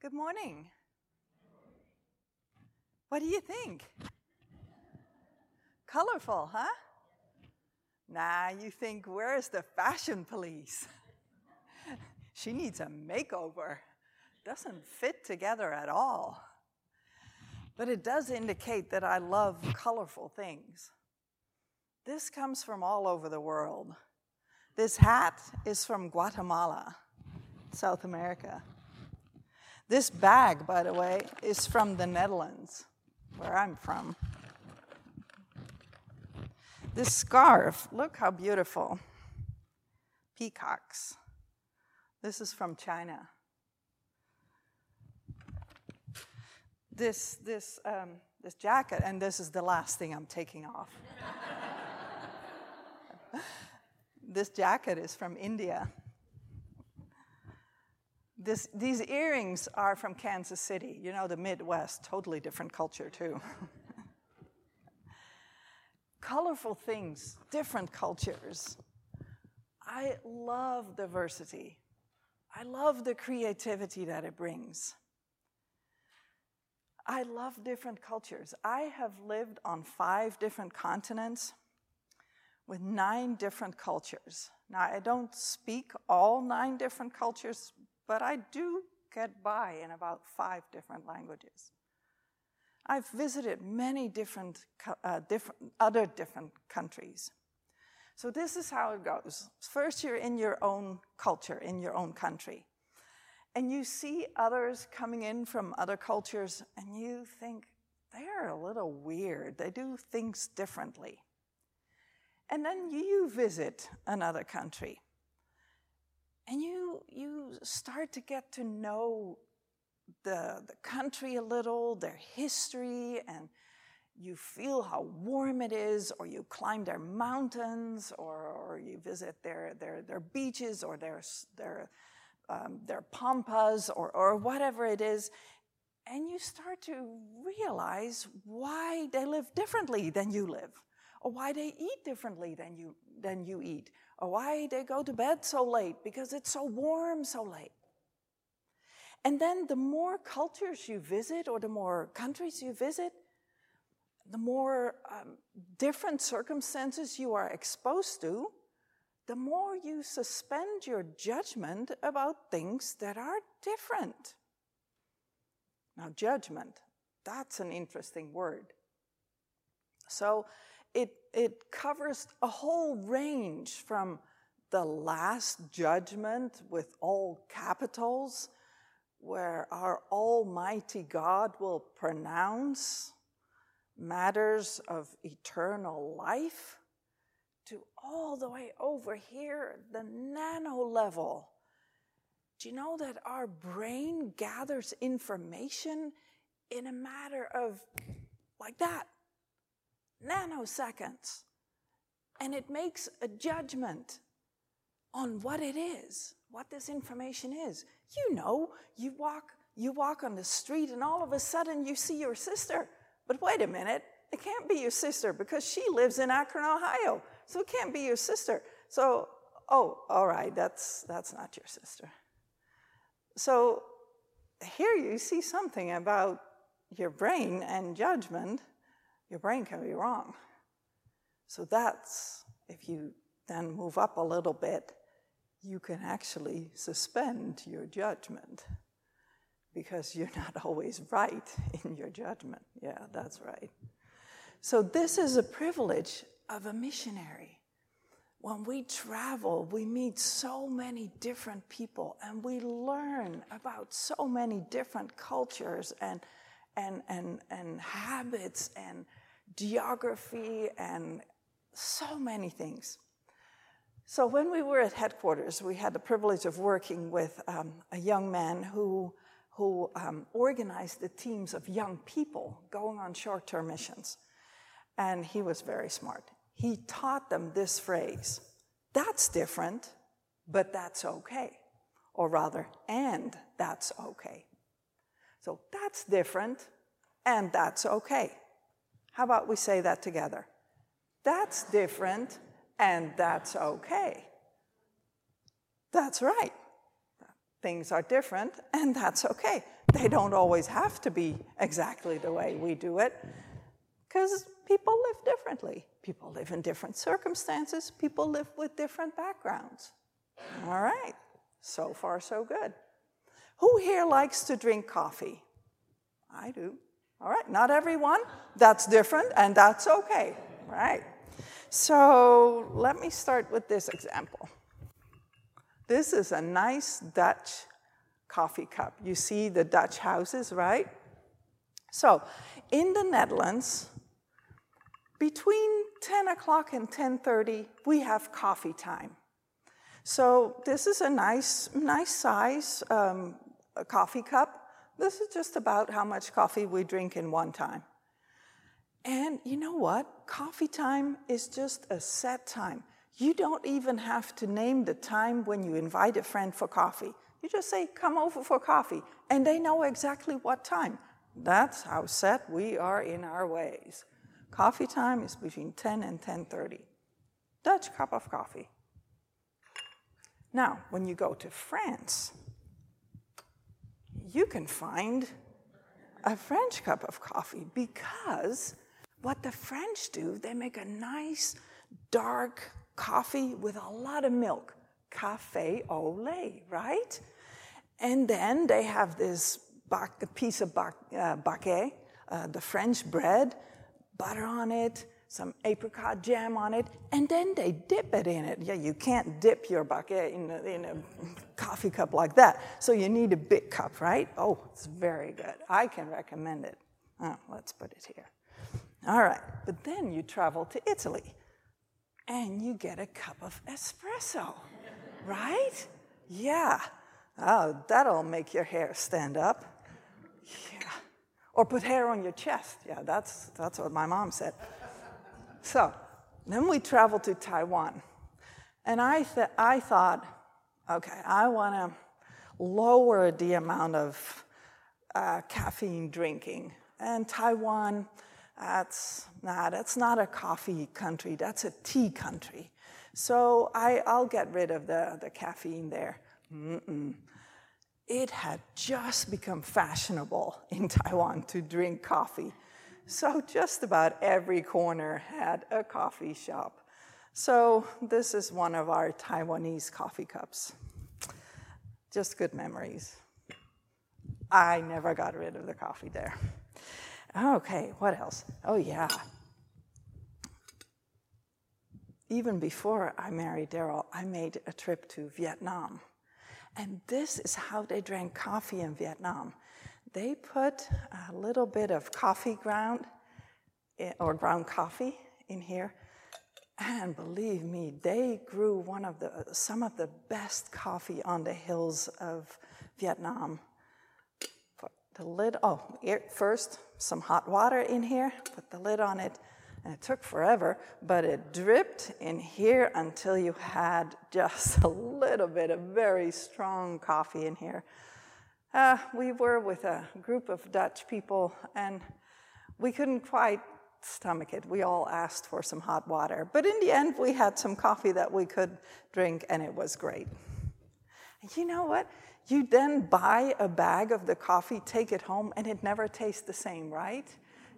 Good morning. What do you think? Colorful, huh? Nah, you think, where's the fashion police? she needs a makeover. Doesn't fit together at all. But it does indicate that I love colorful things. This comes from all over the world. This hat is from Guatemala, South America. This bag, by the way, is from the Netherlands, where I'm from. This scarf, look how beautiful. Peacocks. This is from China. This, this, um, this jacket, and this is the last thing I'm taking off. this jacket is from India. This, these earrings are from Kansas City, you know, the Midwest, totally different culture, too. Colorful things, different cultures. I love diversity. I love the creativity that it brings. I love different cultures. I have lived on five different continents with nine different cultures. Now, I don't speak all nine different cultures, but I do get by in about five different languages. I've visited many different, uh, different, other different countries. So this is how it goes. First, you're in your own culture, in your own country. And you see others coming in from other cultures, and you think, they're a little weird. They do things differently. And then you visit another country and you, you start to get to know the, the country a little, their history, and you feel how warm it is, or you climb their mountains, or, or you visit their, their, their beaches, or their, their, um, their pampas, or, or whatever it is. And you start to realize why they live differently than you live or why they eat differently than you, than you eat, why they go to bed so late because it's so warm so late. And then the more cultures you visit or the more countries you visit, the more um, different circumstances you are exposed to, the more you suspend your judgment about things that are different. Now, judgment, that's an interesting word. So, it, it covers a whole range from the last judgment with all capitals, where our Almighty God will pronounce matters of eternal life, to all the way over here, the nano level. Do you know that our brain gathers information in a matter of like that? Nanoseconds. And it makes a judgment on what it is, what this information is. You know, you walk, you walk on the street and all of a sudden you see your sister. But wait a minute, it can't be your sister because she lives in Akron, Ohio. So it can't be your sister. So, oh, all right, that's, that's not your sister. So here you see something about your brain and judgment your brain can be wrong. So that's, if you then move up a little bit, you can actually suspend your judgment because you're not always right in your judgment. Yeah, that's right. So, this is a privilege of a missionary. When we travel, we meet so many different people and we learn about so many different cultures and, and, and, and habits and geography, and so many things. So, when we were at headquarters, we had the privilege of working with um, a young man who, who um, organized the teams of young people going on short term missions. And he was very smart. He taught them this phrase that's different, but that's okay. Or rather, and that's okay. So, that's different, and that's okay. How about we say that together? That's different and that's okay. That's right. Things are different and that's okay. they don't always have to be exactly the way we do it because people live differently. People live in different circumstances, people live with different backgrounds. All right, so far, so good. Who here likes to drink coffee? I do. All right, not everyone. That's different, and that's okay, right? So let me start with this example. This is a nice Dutch coffee cup. You see the Dutch houses, right? So in the Netherlands, between 10 o'clock and 10.30, we have coffee time. So this is a nice, nice size um, coffee cup. This is just about how much coffee we drink in one time. And you know what? Coffee time is just a set time. You don't even have to name the time when you invite a friend for coffee. You just say, come over for coffee, and they know exactly what time. That's how set we are in our ways. Coffee time is between 10 and 10:30. Dutch cup of coffee. Now, when you go to France, you can find a French cup of coffee because what the French do, they make a nice dark coffee with a lot of milk. Cafe au lait, right? And then they have this piece of uh, baguette, uh, the French bread, butter on it, some apricot jam on it, and then they dip it in it. Yeah, you can't dip your baguette in a, in a coffee cup like that. So you need a big cup, right? Oh, it's very good. I can recommend it. Oh, let's put it here. All right, but then you travel to Italy and you get a cup of espresso, right? Yeah. Oh, that'll make your hair stand up. Yeah. Or put hair on your chest. Yeah, that's, that's what my mom said. So then we traveled to Taiwan. And I, th- I thought, okay, I want to lower the amount of uh, caffeine drinking. And Taiwan, that's not, that's not a coffee country, that's a tea country. So I, I'll get rid of the, the caffeine there. Mm-mm it had just become fashionable in Taiwan to drink coffee. So just about every corner had a coffee shop. So this is one of our Taiwanese coffee cups. Just good memories. I never got rid of the coffee there. Okay, what else? Oh, yeah. Even before I married Daryl, I made a trip to Vietnam. And this is how they drank coffee in Vietnam. They put a little bit of coffee ground eh, or ground coffee in here. And believe me, they grew one of the, some of the best coffee on the hills of Vietnam. Put the lid, oh, first some hot water in here, put the lid on it, and it took forever, but it dripped in here until you had just a little bit of very strong coffee in here. Uh, we were with a group of Dutch people, and we couldn't quite stomach it. We all asked for some hot water. But in the end, we had some coffee that we could drink, and it was great. You know what? You then buy a bag of the coffee, take it home, and it never tastes the same, right?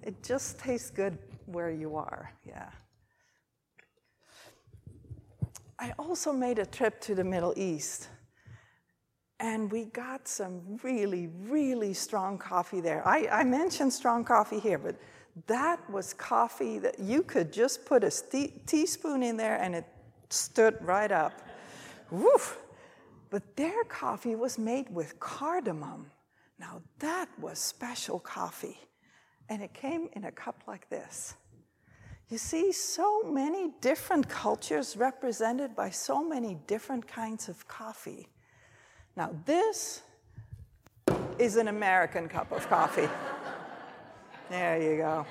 It just tastes good where you are, yeah. I also made a trip to the Middle East. And we got some really, really strong coffee there. I, I mentioned strong coffee here, but that was coffee that you could just put a teaspoon in there and it stood right up. Woof! But their coffee was made with cardamom. Now, that was special coffee. And it came in a cup like this. You see, so many different cultures represented by so many different kinds of coffee. Now, this is an American cup of coffee. there you go.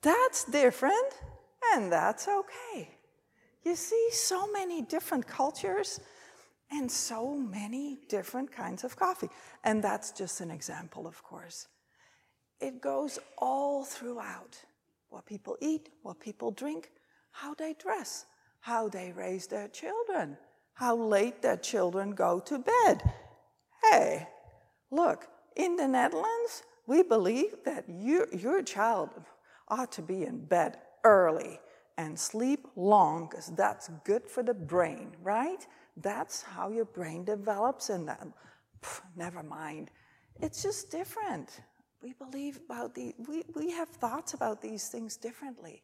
That's different, and that's okay. You see, so many different cultures and so many different kinds of coffee. And that's just an example, of course. It goes all throughout what people eat, what people drink, how they dress, how they raise their children, how late their children go to bed. hey, look, in the Netherlands, we believe that you, your child ought to be in bed early and sleep long because that's good for the brain, right? That's how your brain develops, and that, pff, never mind. It's just different. We believe about the, we, we have thoughts about these things differently.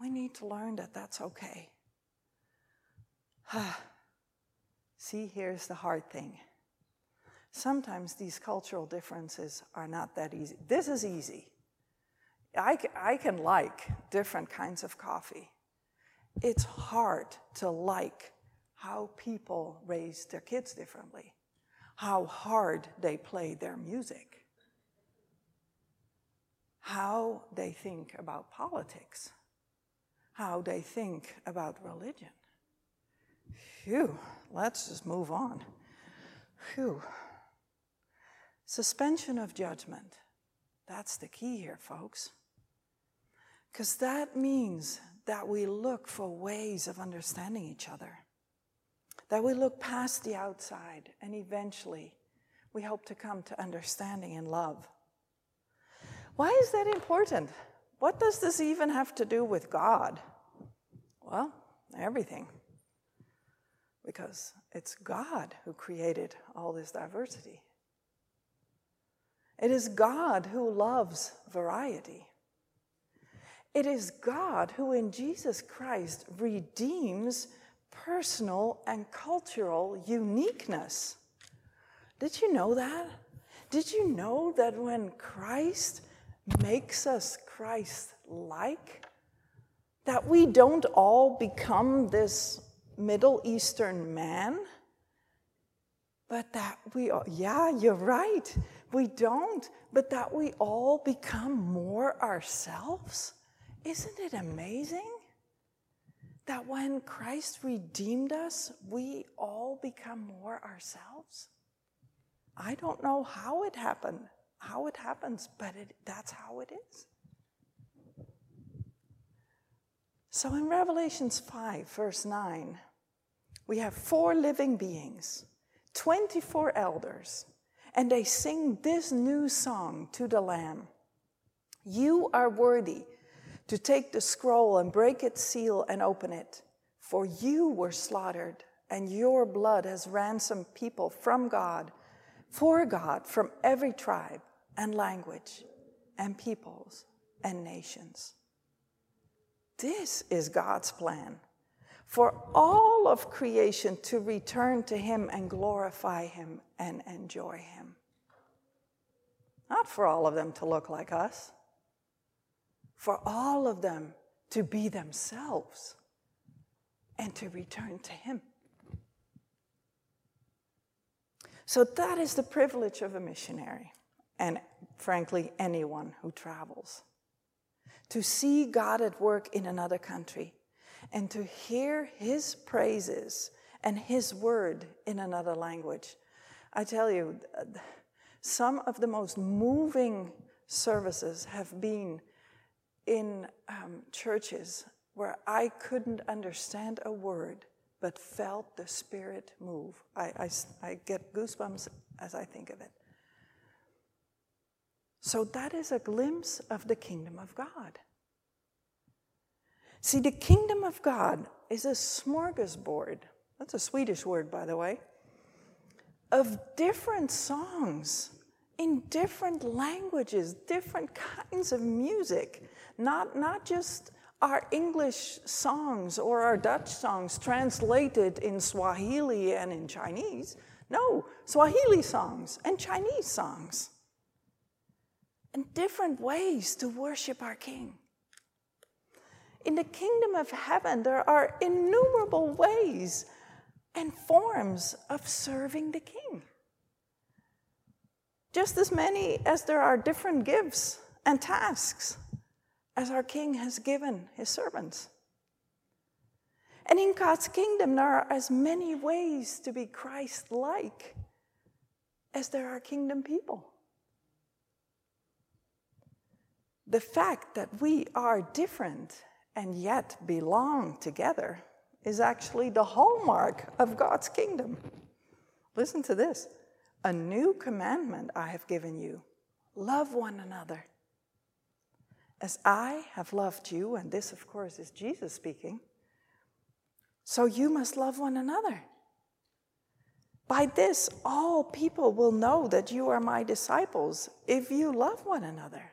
We need to learn that that's okay. See, here's the hard thing. Sometimes these cultural differences are not that easy. This is easy. I, I can like different kinds of coffee. It's hard to like how people raise their kids differently, how hard they play their music, how they think about politics, how they think about religion. Phew, let's just move on. Phew. Suspension of judgment. That's the key here, folks. Because that means that we look for ways of understanding each other, that we look past the outside, and eventually we hope to come to understanding and love. Why is that important? What does this even have to do with God? Well, everything. Because it's God who created all this diversity. It is God who loves variety. It is God who, in Jesus Christ, redeems personal and cultural uniqueness. Did you know that? Did you know that when Christ makes us Christ like, that we don't all become this Middle Eastern man? But that we, are, yeah, you're right, we don't, but that we all become more ourselves? Isn't it amazing that when Christ redeemed us, we all become more ourselves? I don't know how it happened, how it happens, but it, that's how it is. So in Revelations 5, verse 9, we have four living beings, 24 elders, and they sing this new song to the Lamb You are worthy to take the scroll and break its seal and open it. For you were slaughtered, and your blood has ransomed people from God, for God, from every tribe and language and peoples and nations. This is God's plan for all of creation to return to Him and glorify Him and enjoy Him. Not for all of them to look like us for all of them to be themselves and to return to Him. So that is the privilege of a missionary, and frankly, anyone who travels. To see God at work in another country and to hear His praises and His word in another language. I tell you, some of the most moving services have been in um, churches where I couldn't understand a word but felt the Spirit move. I, I, I get goosebumps as I think of it. So that is a glimpse of the kingdom of God. See, the kingdom of God is a smorgasbord. That's a Swedish word, by the way, of different songs in different languages, different kinds of music not, not just our English songs or our Dutch songs translated in Swahili and in Chinese. No, Swahili songs and Chinese songs. And different ways to worship our King. In the kingdom of heaven, there are innumerable ways and forms of serving the King. Just as many as there are different gifts and tasks as our King has given his servants. And in God's kingdom, there are as many ways to be Christ like as there are kingdom people. The fact that we are different and yet belong together is actually the hallmark of God's kingdom. Listen to this A new commandment I have given you love one another. As I have loved you, and this, of course, is Jesus speaking, so you must love one another. By this, all people will know that you are my disciples if you love one another.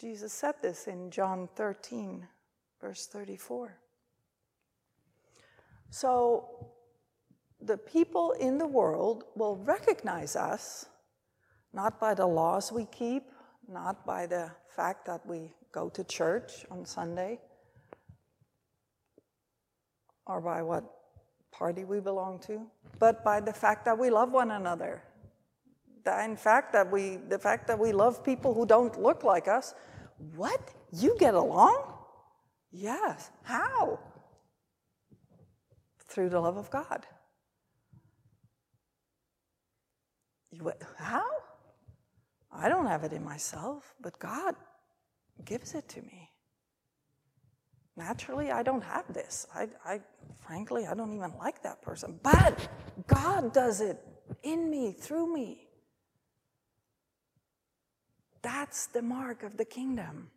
Jesus said this in John 13, verse 34. So the people in the world will recognize us not by the laws we keep, not by the fact that we go to church on Sunday, or by what party we belong to, but by the fact that we love one another. In fact, that we, the fact that we love people who don't look like us. What? You get along? Yes. How? Through the love of God. How? I don't have it in myself, but God gives it to me. Naturally, I don't have this. I, I, frankly, I don't even like that person. But God does it in me, through me. That's the mark of the kingdom.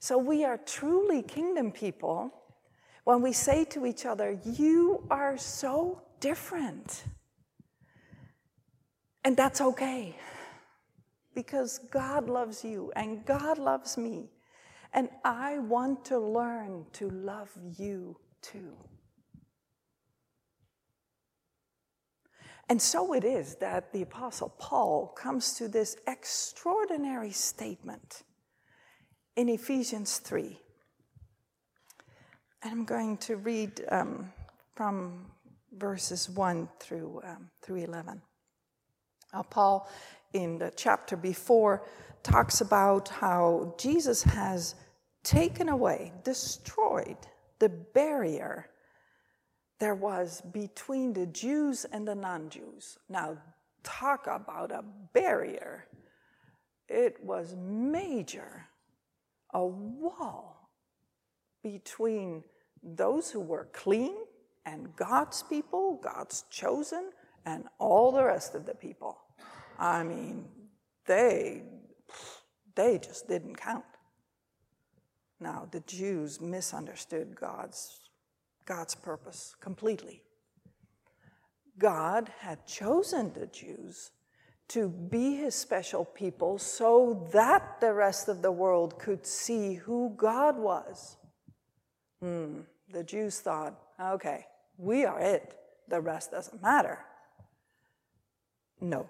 So we are truly kingdom people when we say to each other, You are so different. And that's okay because God loves you and God loves me. And I want to learn to love you too. And so it is that the Apostle Paul comes to this extraordinary statement in Ephesians 3. And I'm going to read um, from verses 1 through, um, through 11. Now, Paul in the chapter before talks about how Jesus has taken away, destroyed the barrier there was between the Jews and the non Jews. Now, talk about a barrier. It was major, a wall between those who were clean and God's people, God's chosen, and all the rest of the people. I mean, they, they just didn't count. Now, the Jews misunderstood God's, God's purpose completely. God had chosen the Jews to be his special people so that the rest of the world could see who God was. Hmm, the Jews thought, okay, we are it, the rest doesn't matter. No,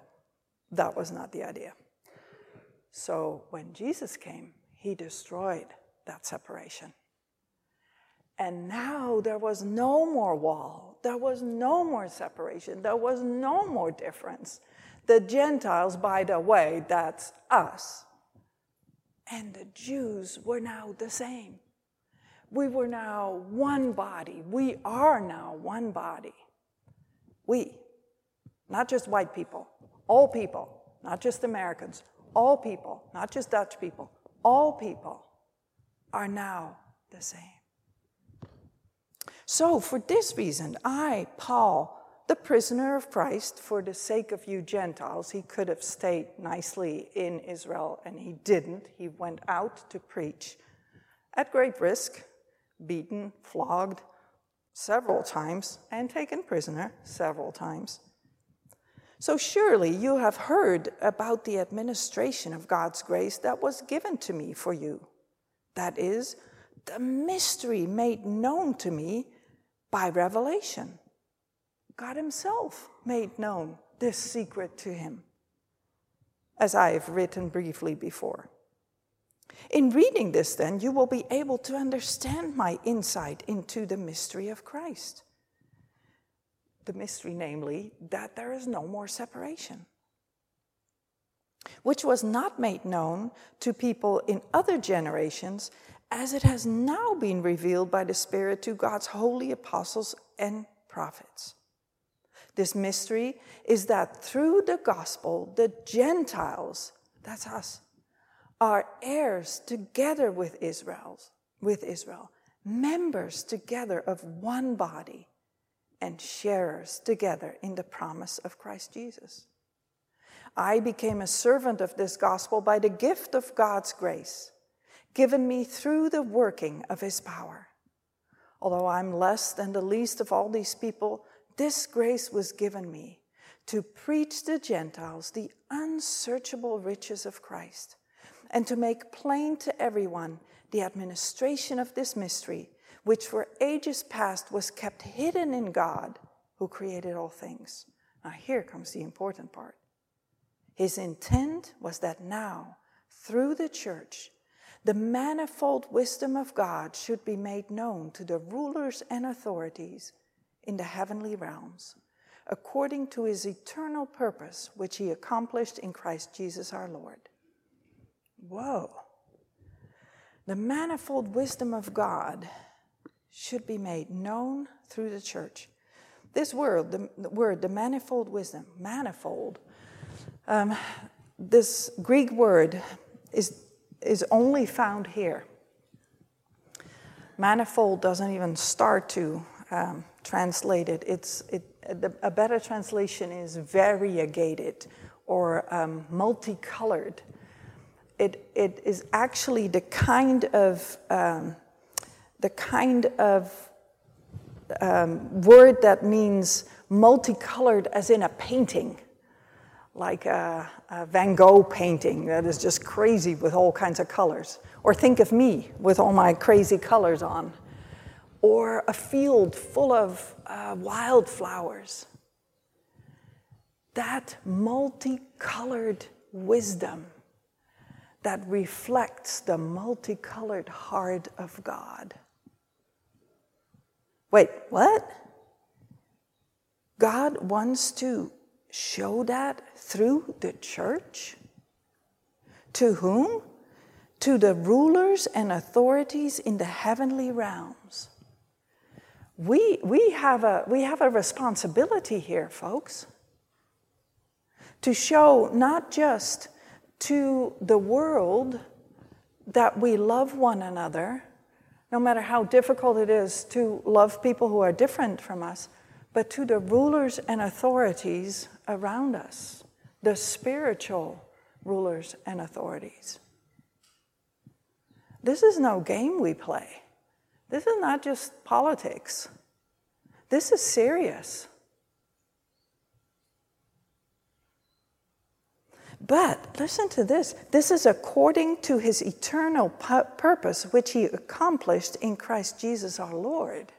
that was not the idea. So when Jesus came, he destroyed that separation. And now there was no more wall, there was no more separation, there was no more difference. The Gentiles, by the way, that's us. And the Jews were now the same. We were now one body. We are now one body. We, not just white people, all people, not just Americans, all people, not just Dutch people, all people are now the same. So, for this reason, I, Paul, the prisoner of Christ, for the sake of you Gentiles, he could have stayed nicely in Israel, and he didn't. He went out to preach at great risk, beaten, flogged several times, and taken prisoner several times. So surely you have heard about the administration of God's grace that was given to me for you. That is, the mystery made known to me by revelation. God Himself made known this secret to him, as I have written briefly before. In reading this, then, you will be able to understand my insight into the mystery of Christ the mystery, namely, that there is no more separation, which was not made known to people in other generations, as it has now been revealed by the Spirit to God's holy apostles and prophets. This mystery is that through the gospel, the Gentiles, that's us, are heirs together with Israel's, with Israel, members together of one body and sharers together in the promise of Christ Jesus. I became a servant of this gospel by the gift of God's grace, given me through the working of his power. Although I'm less than the least of all these people, this grace was given me to preach to Gentiles the unsearchable riches of Christ, and to make plain to everyone the administration of this mystery, which for ages past was kept hidden in God who created all things. Now, here comes the important part. His intent was that now, through the church, the manifold wisdom of God should be made known to the rulers and authorities in the heavenly realms, according to his eternal purpose, which he accomplished in Christ Jesus our Lord. Whoa. The manifold wisdom of God should be made known through the church. This word, the, the word, the manifold wisdom, manifold, um, this Greek word is, is only found here. Manifold doesn't even start to um, translate it. It's, it a better translation is variegated or um, multicolored. It, it is actually the kind of um, the kind of um, word that means multicolored, as in a painting like a, a, Van Gogh painting that is just crazy with all kinds of colors. Or think of me with all my crazy colors on. Or a field full of uh, wildflowers. That multicolored wisdom that reflects the multicolored heart of God. Wait, what? God wants to show that through the church? To whom? To the rulers and authorities in the heavenly realms. We, we, have a, we have a responsibility here, folks, to show not just to the world that we love one another, no matter how difficult it is to love people who are different from us, but to the rulers and authorities around us, the spiritual rulers and authorities. This is no game we play. This is not just politics. This is serious. But listen to this this is according to his eternal pu- purpose, which he accomplished in Christ Jesus our Lord.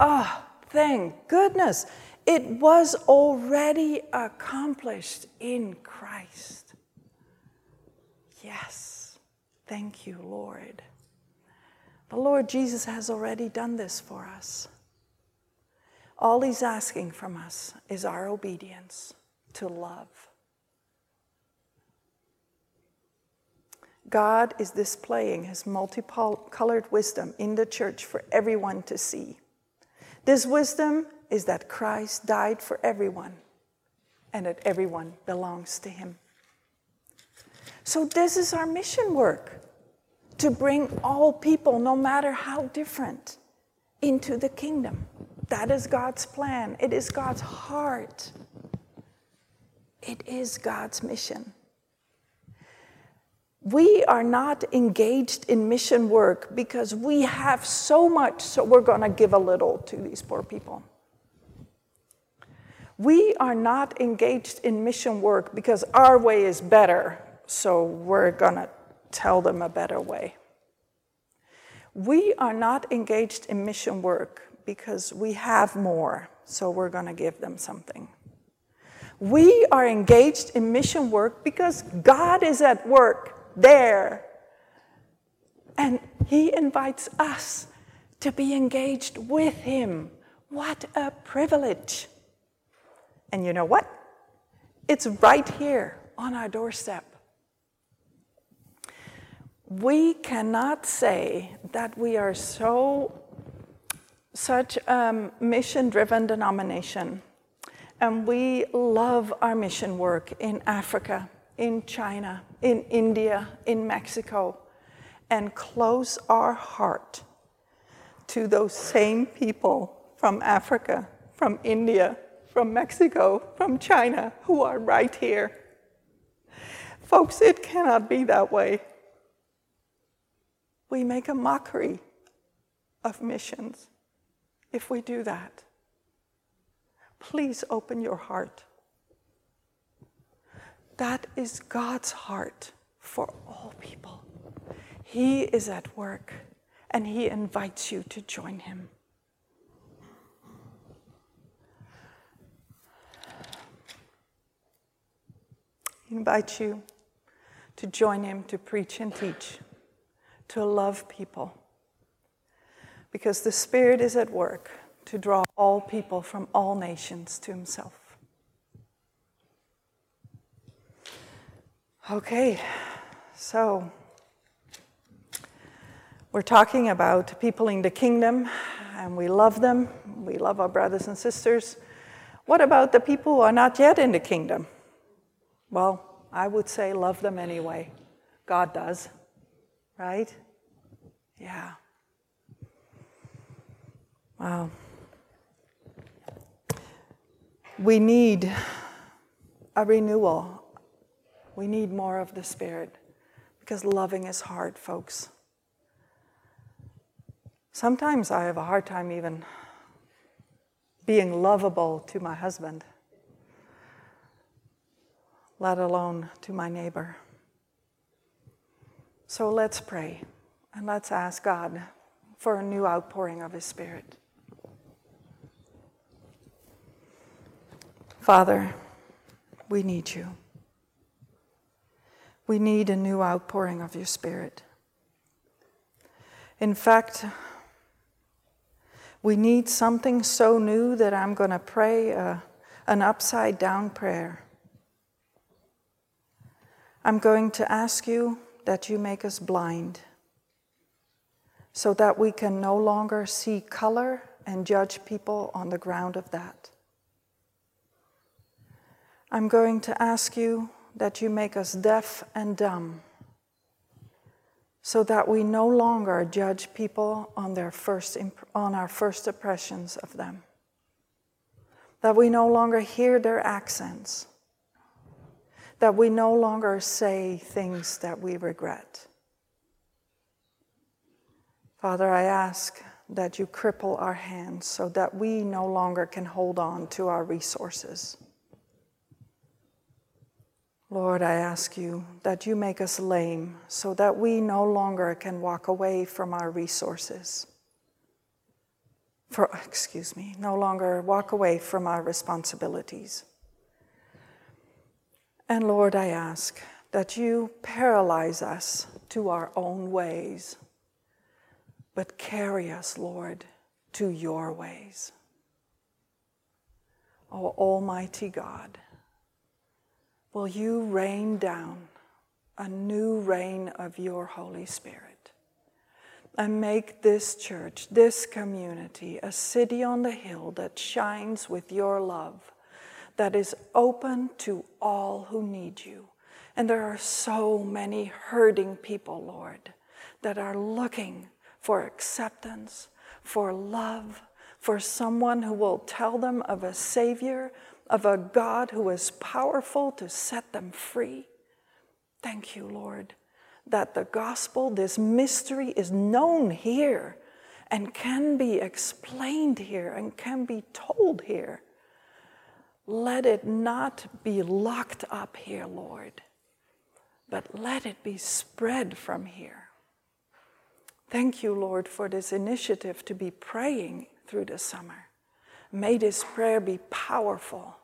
Ah, oh, thank goodness. It was already accomplished in Christ. Yes, thank you, Lord. The Lord Jesus has already done this for us. All He's asking from us is our obedience to love. God is displaying His multicolored wisdom in the church for everyone to see. This wisdom is that Christ died for everyone and that everyone belongs to him. So, this is our mission work to bring all people, no matter how different, into the kingdom. That is God's plan, it is God's heart, it is God's mission. We are not engaged in mission work because we have so much, so we're going to give a little to these poor people. We are not engaged in mission work because our way is better, so we're going to tell them a better way. We are not engaged in mission work because we have more, so we're going to give them something. We are engaged in mission work because God is at work there. And He invites us to be engaged with Him. What a privilege! And you know what? It's right here on our doorstep. We cannot say that we are so such a mission driven denomination and we love our mission work in Africa, in China, in India, in Mexico, and close our heart to those same people from Africa, from India, from Mexico, from China, who are right here. Folks, it cannot be that way. We make a mockery of missions if we do that. Please open your heart. That is God's heart for all people. He is at work and He invites you to join Him. He invites you to join Him to preach and teach, to love people. Because the Spirit is at work to draw all people from all nations to Himself. Okay, so we're talking about people in the kingdom, and we love them. We love our brothers and sisters. What about the people who are not yet in the kingdom? Well, I would say love them anyway. God does, right? Yeah. Wow. We need a renewal. We need more of the Spirit because loving is hard, folks. Sometimes I have a hard time even being lovable to my husband, let alone to my neighbor. So let's pray and let's ask God for a new outpouring of His Spirit. Father, we need you. We need a new outpouring of your Spirit. In fact, we need something so new that I'm going to pray uh, an upside down prayer. I'm going to ask you that you make us blind so that we can no longer see color and judge people on the ground of that. I'm going to ask you that you make us deaf and dumb so that we no longer judge people on, their first imp- on our first impressions of them, that we no longer hear their accents, that we no longer say things that we regret. Father, I ask that you cripple our hands so that we no longer can hold on to our resources Lord, I ask you that you make us lame so that we no longer can walk away from our resources. For, excuse me, no longer walk away from our responsibilities. And Lord, I ask that you paralyze us to our own ways, but carry us, Lord, to your ways. O Almighty God will you rain down a new rain of your Holy Spirit and make this church, this community, a city on the hill that shines with your love, that is open to all who need you. And there are so many hurting people, Lord, that are looking for acceptance, for love, for someone who will tell them of a Savior of a God who is powerful to set them free. Thank you, Lord, that the gospel, this mystery, is known here and can be explained here and can be told here. Let it not be locked up here, Lord, but let it be spread from here. Thank you, Lord, for this initiative to be praying through the summer. May this prayer be powerful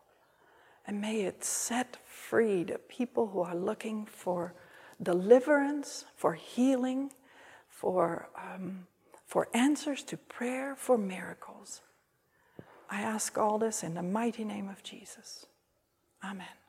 and may it set free the people who are looking for deliverance, for healing, for, um, for answers to prayer, for miracles. I ask all this in the mighty name of Jesus. Amen.